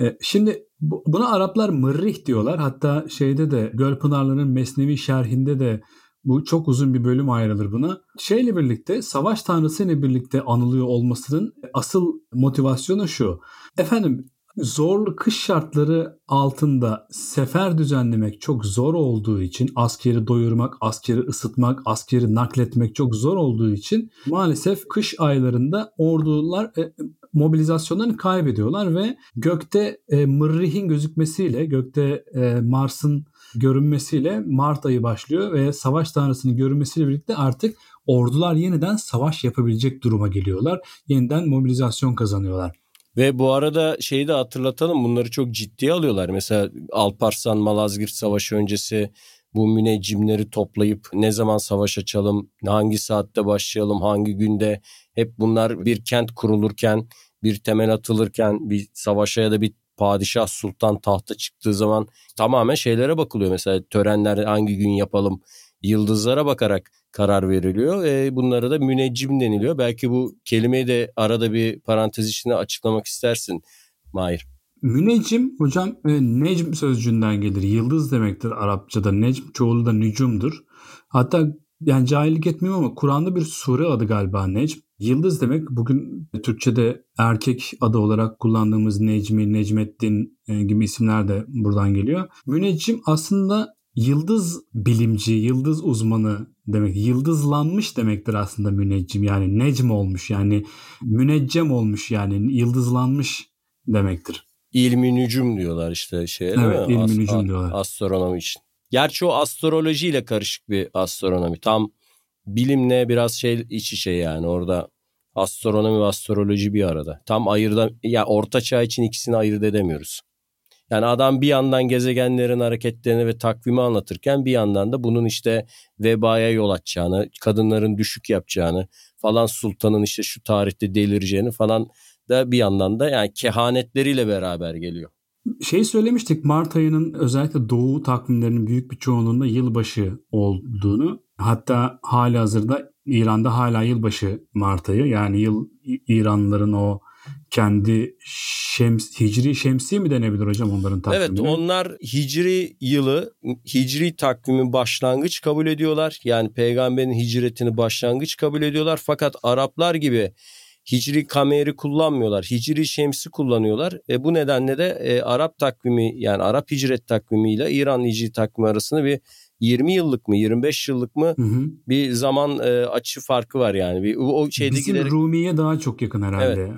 e, şimdi bu, buna Araplar mırrih diyorlar. Hatta şeyde de Gölpınarlı'nın Mesnevi şerhinde de bu çok uzun bir bölüm ayrılır buna. Şeyle birlikte savaş tanrısı ile birlikte anılıyor olmasının asıl motivasyonu şu. Efendim zorlu kış şartları altında sefer düzenlemek çok zor olduğu için askeri doyurmak, askeri ısıtmak, askeri nakletmek çok zor olduğu için maalesef kış aylarında ordular e, mobilizasyonlarını kaybediyorlar ve gökte e, Mırrih'in gözükmesiyle, gökte e, Mars'ın görünmesiyle Mart ayı başlıyor ve savaş tanrısının görünmesiyle birlikte artık ordular yeniden savaş yapabilecek duruma geliyorlar. Yeniden mobilizasyon kazanıyorlar. Ve bu arada şeyi de hatırlatalım bunları çok ciddiye alıyorlar. Mesela Alparslan Malazgirt Savaşı öncesi bu müneccimleri toplayıp ne zaman savaş açalım, hangi saatte başlayalım, hangi günde hep bunlar bir kent kurulurken, bir temel atılırken, bir savaşa ya da bir padişah sultan tahta çıktığı zaman tamamen şeylere bakılıyor. Mesela törenler hangi gün yapalım, yıldızlara bakarak karar veriliyor. E, bunlara da müneccim deniliyor. Belki bu kelimeyi de arada bir parantez içinde açıklamak istersin Mahir. Müneccim hocam e, necm sözcüğünden gelir. Yıldız demektir Arapçada. Necm çoğulu da nücumdur. Hatta yani cahillik etmiyorum ama Kur'an'da bir sure adı galiba Necm. Yıldız demek bugün Türkçe'de erkek adı olarak kullandığımız Necmi, Necmettin e, gibi isimler de buradan geliyor. Müneccim aslında yıldız bilimci, yıldız uzmanı demek. Yıldızlanmış demektir aslında müneccim. Yani necm olmuş yani müneccem olmuş yani yıldızlanmış demektir. İlmi nücum diyorlar işte şey evet, ilmi As- nücum diyorlar. Astronomi için. Gerçi o astrolojiyle karışık bir astronomi. Tam bilimle biraz şey iç içe yani orada astronomi ve astroloji bir arada. Tam ayırda ya orta çağ için ikisini ayırt edemiyoruz. Yani adam bir yandan gezegenlerin hareketlerini ve takvimi anlatırken bir yandan da bunun işte vebaya yol açacağını, kadınların düşük yapacağını falan sultanın işte şu tarihte delireceğini falan da bir yandan da yani kehanetleriyle beraber geliyor. Şey söylemiştik Mart ayının özellikle doğu takvimlerinin büyük bir çoğunluğunda yılbaşı olduğunu. Hatta hali hazırda İran'da hala yılbaşı Mart ayı. Yani yıl İranlıların o kendi şems, hicri şemsi mi denebilir hocam onların takvimine? Evet onlar hicri yılı hicri takvimin başlangıç kabul ediyorlar. Yani peygamberin hicretini başlangıç kabul ediyorlar. Fakat Araplar gibi hicri kameri kullanmıyorlar. Hicri şemsi kullanıyorlar. E, bu nedenle de e, Arap takvimi yani Arap hicret takvimi ile İran hicri takvimi arasında bir 20 yıllık mı 25 yıllık mı Hı hı. bir zaman e, açı farkı var yani. Bir, o şeyde Bizim giderek Rumi'ye daha çok yakın herhalde.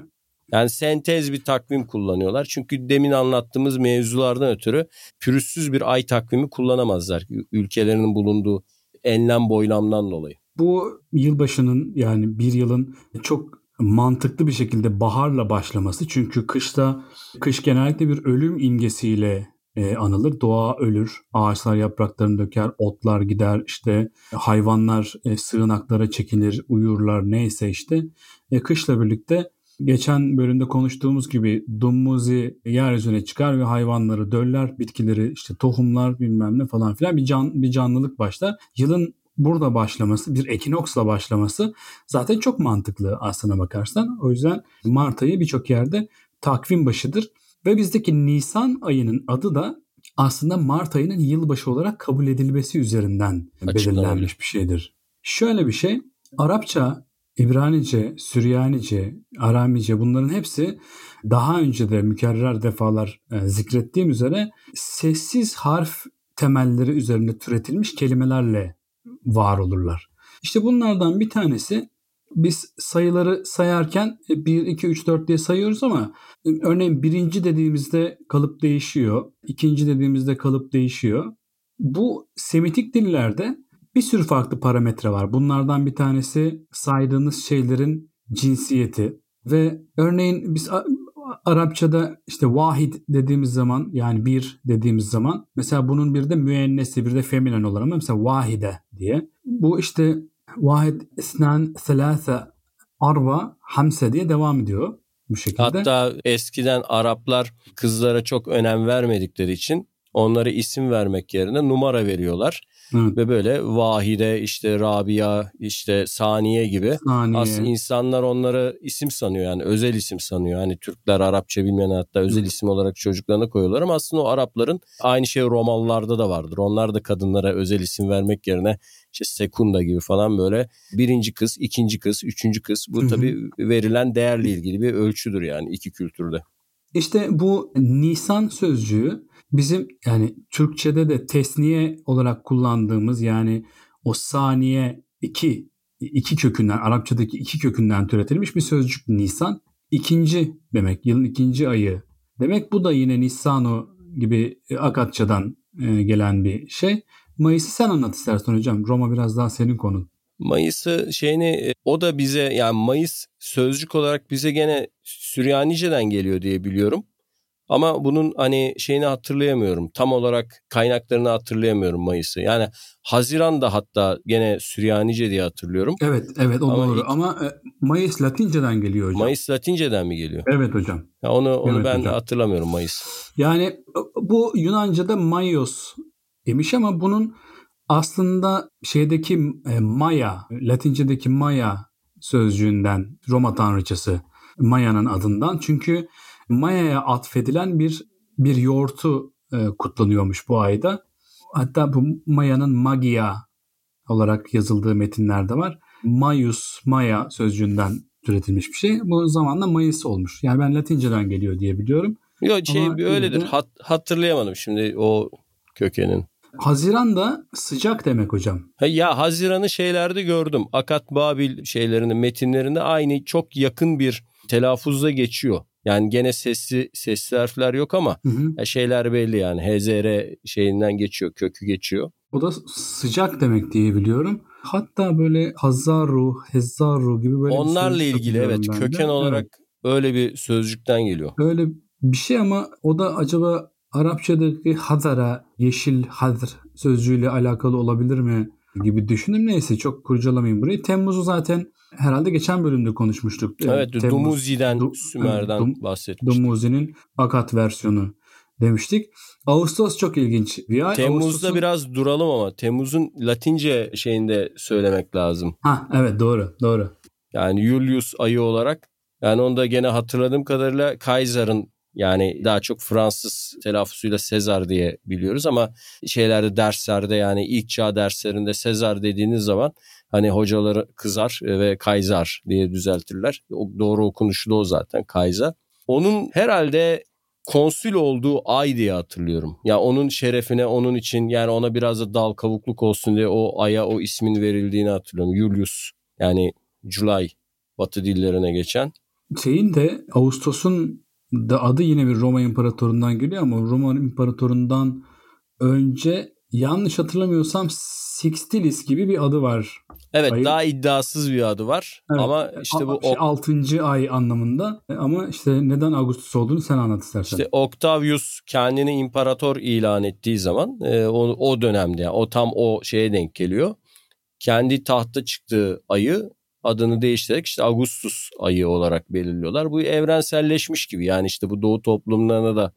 Yani sentez bir takvim kullanıyorlar. Çünkü demin anlattığımız mevzulardan ötürü pürüzsüz bir ay takvimi kullanamazlar. Ülkelerinin bulunduğu enlem boylamdan dolayı. Bu yılbaşının yani bir yılın çok mantıklı bir şekilde baharla başlaması. Çünkü kışta kış genellikle bir ölüm imgesiyle e, anılır. Doğa ölür, ağaçlar yapraklarını döker, otlar gider, işte hayvanlar e, sığınaklara çekilir, uyurlar neyse işte. E, kışla birlikte geçen bölümde konuştuğumuz gibi Dummuzi yeryüzüne çıkar ve hayvanları döller, bitkileri işte tohumlar bilmem ne falan filan bir can bir canlılık başlar. Yılın burada başlaması, bir ekinoksla başlaması zaten çok mantıklı aslına bakarsan. O yüzden Mart ayı birçok yerde takvim başıdır. Ve bizdeki Nisan ayının adı da aslında Mart ayının yılbaşı olarak kabul edilmesi üzerinden belirlenmiş bir şeydir. Şöyle bir şey, Arapça, İbranice, Süryanice, Aramice bunların hepsi daha önce de mükerrer defalar e, zikrettiğim üzere sessiz harf temelleri üzerinde türetilmiş kelimelerle var olurlar. İşte bunlardan bir tanesi biz sayıları sayarken 1, 2, 3, 4 diye sayıyoruz ama e, örneğin birinci dediğimizde kalıp değişiyor. ikinci dediğimizde kalıp değişiyor. Bu Semitik dillerde bir sürü farklı parametre var. Bunlardan bir tanesi saydığınız şeylerin cinsiyeti ve örneğin biz Arapçada işte vahid dediğimiz zaman yani bir dediğimiz zaman mesela bunun bir de müennesi bir de feminen olur ama mesela vahide diye. Bu işte vahid, isnan, selasa, arba, hamse diye devam ediyor bu şekilde. Hatta eskiden Araplar kızlara çok önem vermedikleri için onlara isim vermek yerine numara veriyorlar. Evet. Ve böyle Vahide işte Rabia işte Saniye gibi Saniye. aslında insanlar onları isim sanıyor yani özel isim sanıyor. Hani Türkler Arapça bilmeyen hatta özel isim olarak çocuklarına koyuyorlar ama aslında o Arapların aynı şey Romalılarda da vardır. Onlar da kadınlara özel isim vermek yerine işte Sekunda gibi falan böyle birinci kız, ikinci kız, üçüncü kız bu tabii verilen değerle ilgili bir ölçüdür yani iki kültürde. İşte bu Nisan sözcüğü bizim yani Türkçe'de de tesniye olarak kullandığımız yani o saniye iki iki kökünden Arapçadaki iki kökünden türetilmiş bir sözcük Nisan. ikinci demek yılın ikinci ayı demek bu da yine Nisano gibi Akatçadan e, gelen bir şey. Mayıs'ı sen anlat istersen hocam. Roma biraz daha senin konun. Mayıs'ı şeyini e, o da bize yani Mayıs sözcük olarak bize gene Süryanice'den geliyor diye biliyorum. Ama bunun hani şeyini hatırlayamıyorum. Tam olarak kaynaklarını hatırlayamıyorum Mayıs'ı. Yani Haziran da hatta gene Süryanice diye hatırlıyorum. Evet evet o Ama doğru. Ilk... Ama e, Mayıs Latince'den geliyor hocam. Mayıs Latince'den mi geliyor? Evet hocam. Ya onu onu evet, ben hocam. hatırlamıyorum Mayıs. Yani bu Yunanca'da Mayos demiş ama bunun aslında şeydeki e, Maya, Latince'deki Maya sözcüğünden Roma tanrıçası Maya'nın adından. Çünkü Maya'ya atfedilen bir bir yoğurtu e, kutlanıyormuş bu ayda. Hatta bu Maya'nın Magia olarak yazıldığı metinlerde var. Mayus, Maya sözcüğünden türetilmiş bir şey. Bu zamanla Mayıs olmuş. Yani ben Latinceden geliyor diye biliyorum. Yok şey Ama öyledir. De... Hat, hatırlayamadım şimdi o kökenin. Haziran da sıcak demek hocam. Ya Haziran'ı şeylerde gördüm. Akat Babil şeylerinde metinlerinde aynı çok yakın bir telaffuzda geçiyor. Yani gene sesli sesli harfler yok ama hı hı. şeyler belli yani HZR şeyinden geçiyor, kökü geçiyor. O da sıcak demek diye biliyorum. Hatta böyle Hazaru, Hezzaru gibi böyle Onlarla ilgili evet köken de. olarak evet. öyle bir sözcükten geliyor. Öyle bir şey ama o da acaba Arapçadaki Hazara, yeşil hazr sözcüğüyle alakalı olabilir mi gibi düşündüm. Neyse çok kurcalamayayım burayı. Temmuz'u zaten herhalde geçen bölümde konuşmuştuk. Evet Temmuz, Dumuzi'den, du, Sümer'den Dum, bahsetmiştik. Dumuzi'nin Akat versiyonu demiştik. Ağustos çok ilginç bir ay. Temmuz'da Ağustos'un... biraz duralım ama Temmuz'un Latince şeyinde söylemek lazım. Ha evet doğru doğru. Yani Julius ayı olarak yani onu da gene hatırladığım kadarıyla Kaiser'ın yani daha çok Fransız telaffuzuyla Sezar diye biliyoruz ama şeylerde derslerde yani ilk çağ derslerinde Sezar dediğiniz zaman hani hocaları kızar ve Kaiser diye düzeltirler. O doğru okunuşu da o zaten Kaiser. Onun herhalde konsül olduğu ay diye hatırlıyorum. Ya yani onun şerefine onun için yani ona biraz da dal kavukluk olsun diye o aya o ismin verildiğini hatırlıyorum. Julius yani July Batı dillerine geçen. Şeyin de Ağustos'un da adı yine bir Roma İmparatorundan geliyor ama Roma İmparatorundan önce yanlış hatırlamıyorsam Sixtilis gibi bir adı var. Evet Ayın. daha iddiasız bir adı var evet. ama işte bu şey, 6. ay anlamında e, ama işte neden Ağustos olduğunu sen anlat istersen. İşte Octavius kendini imparator ilan ettiği zaman e, o, o dönemde yani o tam o şeye denk geliyor. Kendi tahta çıktığı ayı adını değiştirerek işte Ağustos ayı olarak belirliyorlar. Bu evrenselleşmiş gibi yani işte bu doğu toplumlarına da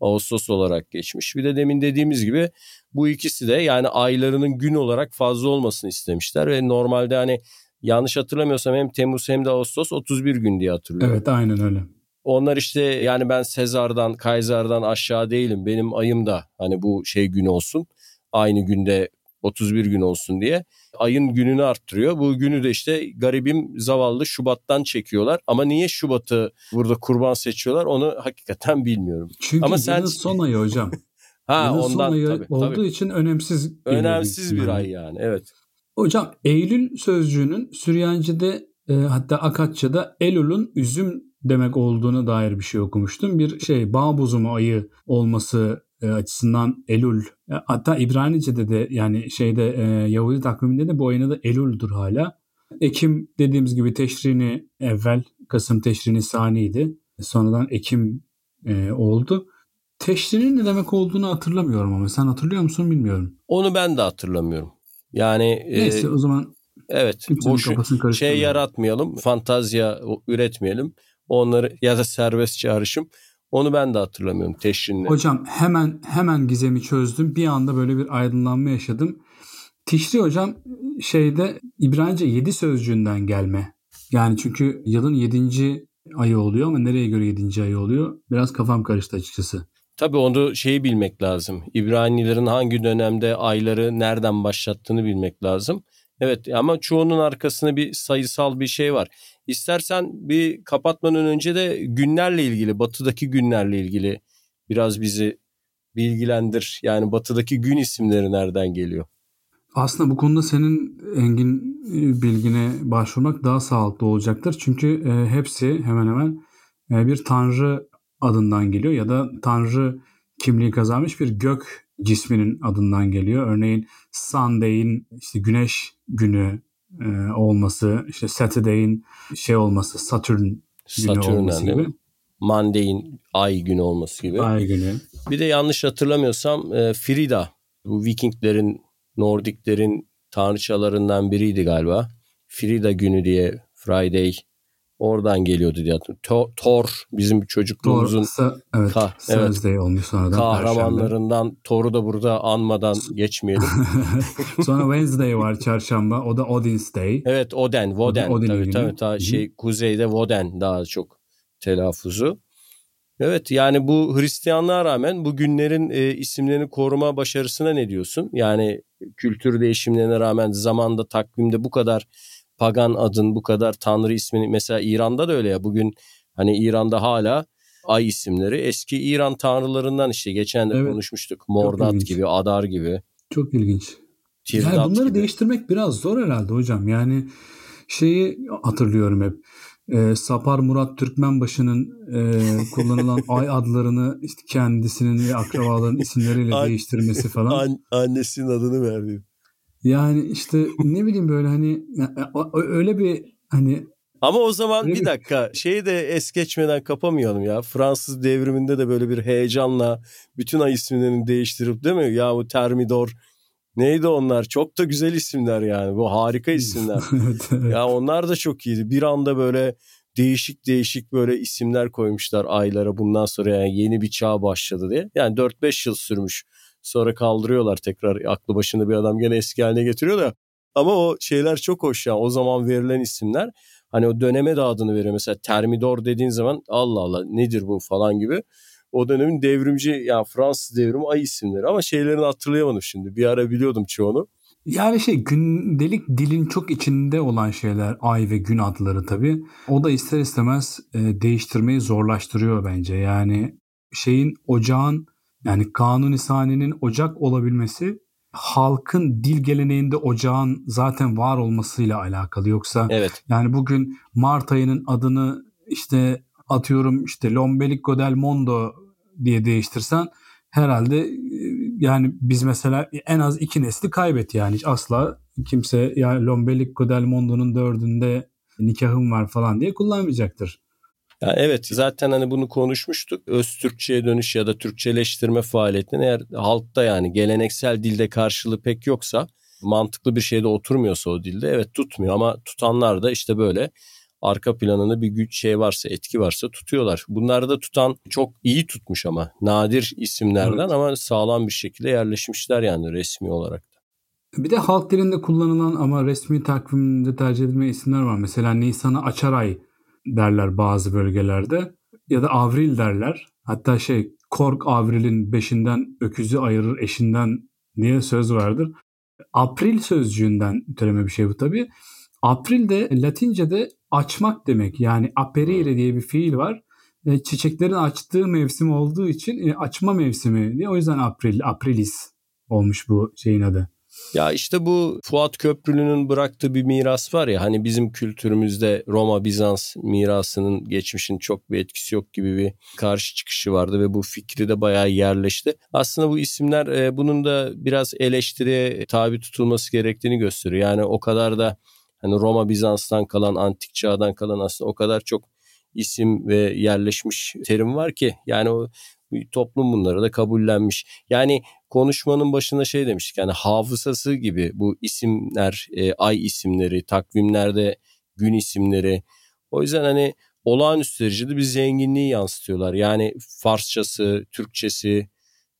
Ağustos olarak geçmiş. Bir de demin dediğimiz gibi bu ikisi de yani aylarının gün olarak fazla olmasını istemişler ve normalde hani yanlış hatırlamıyorsam hem Temmuz hem de Ağustos 31 gün diye hatırlıyorum. Evet aynen öyle. Onlar işte yani ben Sezar'dan, Kaiser'dan aşağı değilim. Benim ayım da hani bu şey gün olsun. Aynı günde 31 gün olsun diye ayın gününü arttırıyor. Bu günü de işte garibim zavallı Şubat'tan çekiyorlar. Ama niye Şubat'ı burada kurban seçiyorlar onu hakikaten bilmiyorum. Çünkü Ama sen son ayı hocam. ha yılın ondan son ayı tabii, olduğu tabii. için önemsiz. Önemsiz bir ay yani evet. Hocam Eylül sözcüğünün Süryancı'da e, hatta Akatça'da Elul'un üzüm demek olduğuna dair bir şey okumuştum. Bir şey bağ bozumu ayı olması e, açısından Elul e, hatta İbranice'de de yani şeyde e, Yahudi takviminde de bu ayın adı Elul'dur hala. Ekim dediğimiz gibi teşrini evvel Kasım teşrini saniydi. Sonradan Ekim e, oldu. Teşrinin ne demek olduğunu hatırlamıyorum ama sen hatırlıyor musun bilmiyorum. Onu ben de hatırlamıyorum. Yani Neyse e, o zaman evet boş şey yaratmayalım, fantazya üretmeyelim. Onları ya da serbest çağrışım onu ben de hatırlamıyorum teşrinle. Hocam hemen hemen gizemi çözdüm. Bir anda böyle bir aydınlanma yaşadım. Tişri hocam şeyde İbranice 7 sözcüğünden gelme. Yani çünkü yılın 7. ayı oluyor ama nereye göre 7. ayı oluyor? Biraz kafam karıştı açıkçası. Tabii onu şeyi bilmek lazım. İbranilerin hangi dönemde ayları nereden başlattığını bilmek lazım. Evet ama çoğunun arkasında bir sayısal bir şey var. İstersen bir kapatmadan önce de günlerle ilgili, batıdaki günlerle ilgili biraz bizi bilgilendir. Yani batıdaki gün isimleri nereden geliyor? Aslında bu konuda senin engin e, bilgine başvurmak daha sağlıklı olacaktır. Çünkü e, hepsi hemen hemen e, bir tanrı adından geliyor ya da tanrı kimliği kazanmış bir gök cisminin adından geliyor. Örneğin Sunday'in işte güneş günü e, olması, işte Saturday'in şey olması, Saturn günü Saturn olması gibi. Monday'in ay günü olması gibi. Ay günü. Bir de yanlış hatırlamıyorsam e, Frida bu Vikinglerin, Nordiklerin tanrıçalarından biriydi galiba. Frida günü diye Friday Oradan geliyordu diye hatırlıyorum. Thor bizim çocukluğumuzun Thor, evet, ka- evet, olmuş sonradan. Kahramanlarından Perşembe. Thor'u da burada anmadan geçmeyelim. Sonra Wednesday var çarşamba. O da Odin's Day. Evet Oden. Woden. Odin tabii, tabii, tabii, şey, kuzeyde Woden daha çok telaffuzu. Evet yani bu Hristiyanlığa rağmen bu günlerin e, isimlerini koruma başarısına ne diyorsun? Yani kültür değişimlerine rağmen zamanda takvimde bu kadar pagan adın bu kadar tanrı ismini mesela İran'da da öyle ya bugün hani İran'da hala ay isimleri eski İran tanrılarından işte geçen de evet. konuşmuştuk. Mordat gibi, Adar gibi. Çok ilginç. Tirdat yani bunları gibi. değiştirmek biraz zor herhalde hocam. Yani şeyi hatırlıyorum hep. E, Sapar Murat Türkmenbaşı'nın e, kullanılan ay adlarını işte kendisinin ve akrabaların isimleriyle değiştirmesi falan. An- annesinin adını verdi. Yani işte ne bileyim böyle hani öyle bir hani ama o zaman bir dakika şeyi de es geçmeden kapamayalım ya. Fransız devriminde de böyle bir heyecanla bütün ay isimlerini değiştirip değil mi? Ya bu Termidor neydi onlar? Çok da güzel isimler yani. Bu harika isimler. evet, evet. Ya onlar da çok iyiydi. Bir anda böyle değişik değişik böyle isimler koymuşlar aylara bundan sonra yani yeni bir çağ başladı diye. Yani 4-5 yıl sürmüş Sonra kaldırıyorlar tekrar aklı başında bir adam gene eski haline getiriyor da. Ama o şeyler çok hoş ya. O zaman verilen isimler hani o döneme de adını veriyor. Mesela Termidor dediğin zaman Allah Allah nedir bu falan gibi. O dönemin devrimci yani Fransız devrimi ay isimleri ama şeylerini hatırlayamadım şimdi. Bir ara biliyordum çoğunu. Yani şey gündelik dilin çok içinde olan şeyler ay ve gün adları tabii. O da ister istemez e, değiştirmeyi zorlaştırıyor bence. Yani şeyin ocağın yani kanuni saniyenin ocak olabilmesi halkın dil geleneğinde ocağın zaten var olmasıyla alakalı. Yoksa evet. yani bugün Mart ayının adını işte atıyorum işte Lombelico del Mondo diye değiştirsen herhalde e, yani biz mesela en az iki nesli kaybet yani hiç asla kimse ya Lombelico del Mondo'nun dördünde nikahım var falan diye kullanmayacaktır. Ya evet zaten hani bunu konuşmuştuk. Öz Türkçe'ye dönüş ya da Türkçeleştirme faaliyetinin eğer halkta yani geleneksel dilde karşılığı pek yoksa mantıklı bir şeyde oturmuyorsa o dilde evet tutmuyor ama tutanlar da işte böyle arka planında bir güç şey varsa etki varsa tutuyorlar. Bunları da tutan çok iyi tutmuş ama nadir isimlerden evet. ama sağlam bir şekilde yerleşmişler yani resmi olarak da. Bir de halk dilinde kullanılan ama resmi takvimde tercih edilme isimler var. Mesela Nisan'ı açar ay derler bazı bölgelerde ya da avril derler. Hatta şey kork avrilin beşinden öküzü ayırır eşinden diye söz vardır. April sözcüğünden türeme bir şey bu tabi. April de Latince'de açmak demek. Yani aperire diye bir fiil var. E, çiçeklerin açtığı mevsim olduğu için e, açma mevsimi diye. O yüzden April, Aprilis olmuş bu şeyin adı. Ya işte bu Fuat Köprülü'nün bıraktığı bir miras var ya hani bizim kültürümüzde Roma Bizans mirasının geçmişin çok bir etkisi yok gibi bir karşı çıkışı vardı ve bu fikri de bayağı yerleşti. Aslında bu isimler e, bunun da biraz eleştiriye tabi tutulması gerektiğini gösteriyor. Yani o kadar da hani Roma Bizans'tan kalan antik çağdan kalan aslında o kadar çok isim ve yerleşmiş terim var ki yani o toplum bunları da kabullenmiş. Yani konuşmanın başında şey demiştik yani hafızası gibi bu isimler, e, ay isimleri, takvimlerde gün isimleri. O yüzden hani olağanüstü derecede bir zenginliği yansıtıyorlar. Yani Farsçası, Türkçesi,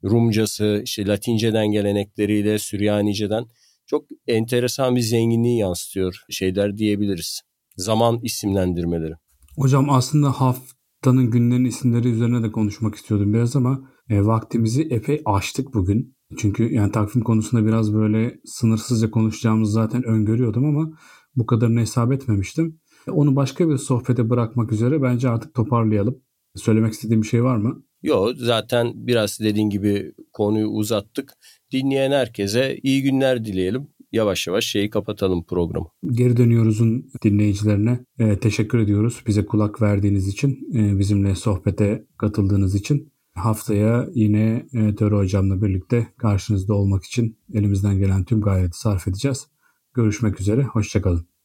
Rumcası, işte Latinceden gelenekleriyle Süryanice'den çok enteresan bir zenginliği yansıtıyor şeyler diyebiliriz. Zaman isimlendirmeleri. Hocam aslında haftanın günlerin isimleri üzerine de konuşmak istiyordum biraz ama e, vaktimizi epey aştık bugün. Çünkü yani takvim konusunda biraz böyle sınırsızca konuşacağımızı zaten öngörüyordum ama bu kadarını hesap etmemiştim. Onu başka bir sohbete bırakmak üzere bence artık toparlayalım. Söylemek istediğim bir şey var mı? Yok zaten biraz dediğin gibi konuyu uzattık. Dinleyen herkese iyi günler dileyelim. Yavaş yavaş şeyi kapatalım programı. Geri dönüyoruz'un dinleyicilerine e, teşekkür ediyoruz. Bize kulak verdiğiniz için, e, bizimle sohbete katıldığınız için. Haftaya yine e, Töre Hocam'la birlikte karşınızda olmak için elimizden gelen tüm gayreti sarf edeceğiz. Görüşmek üzere, hoşçakalın.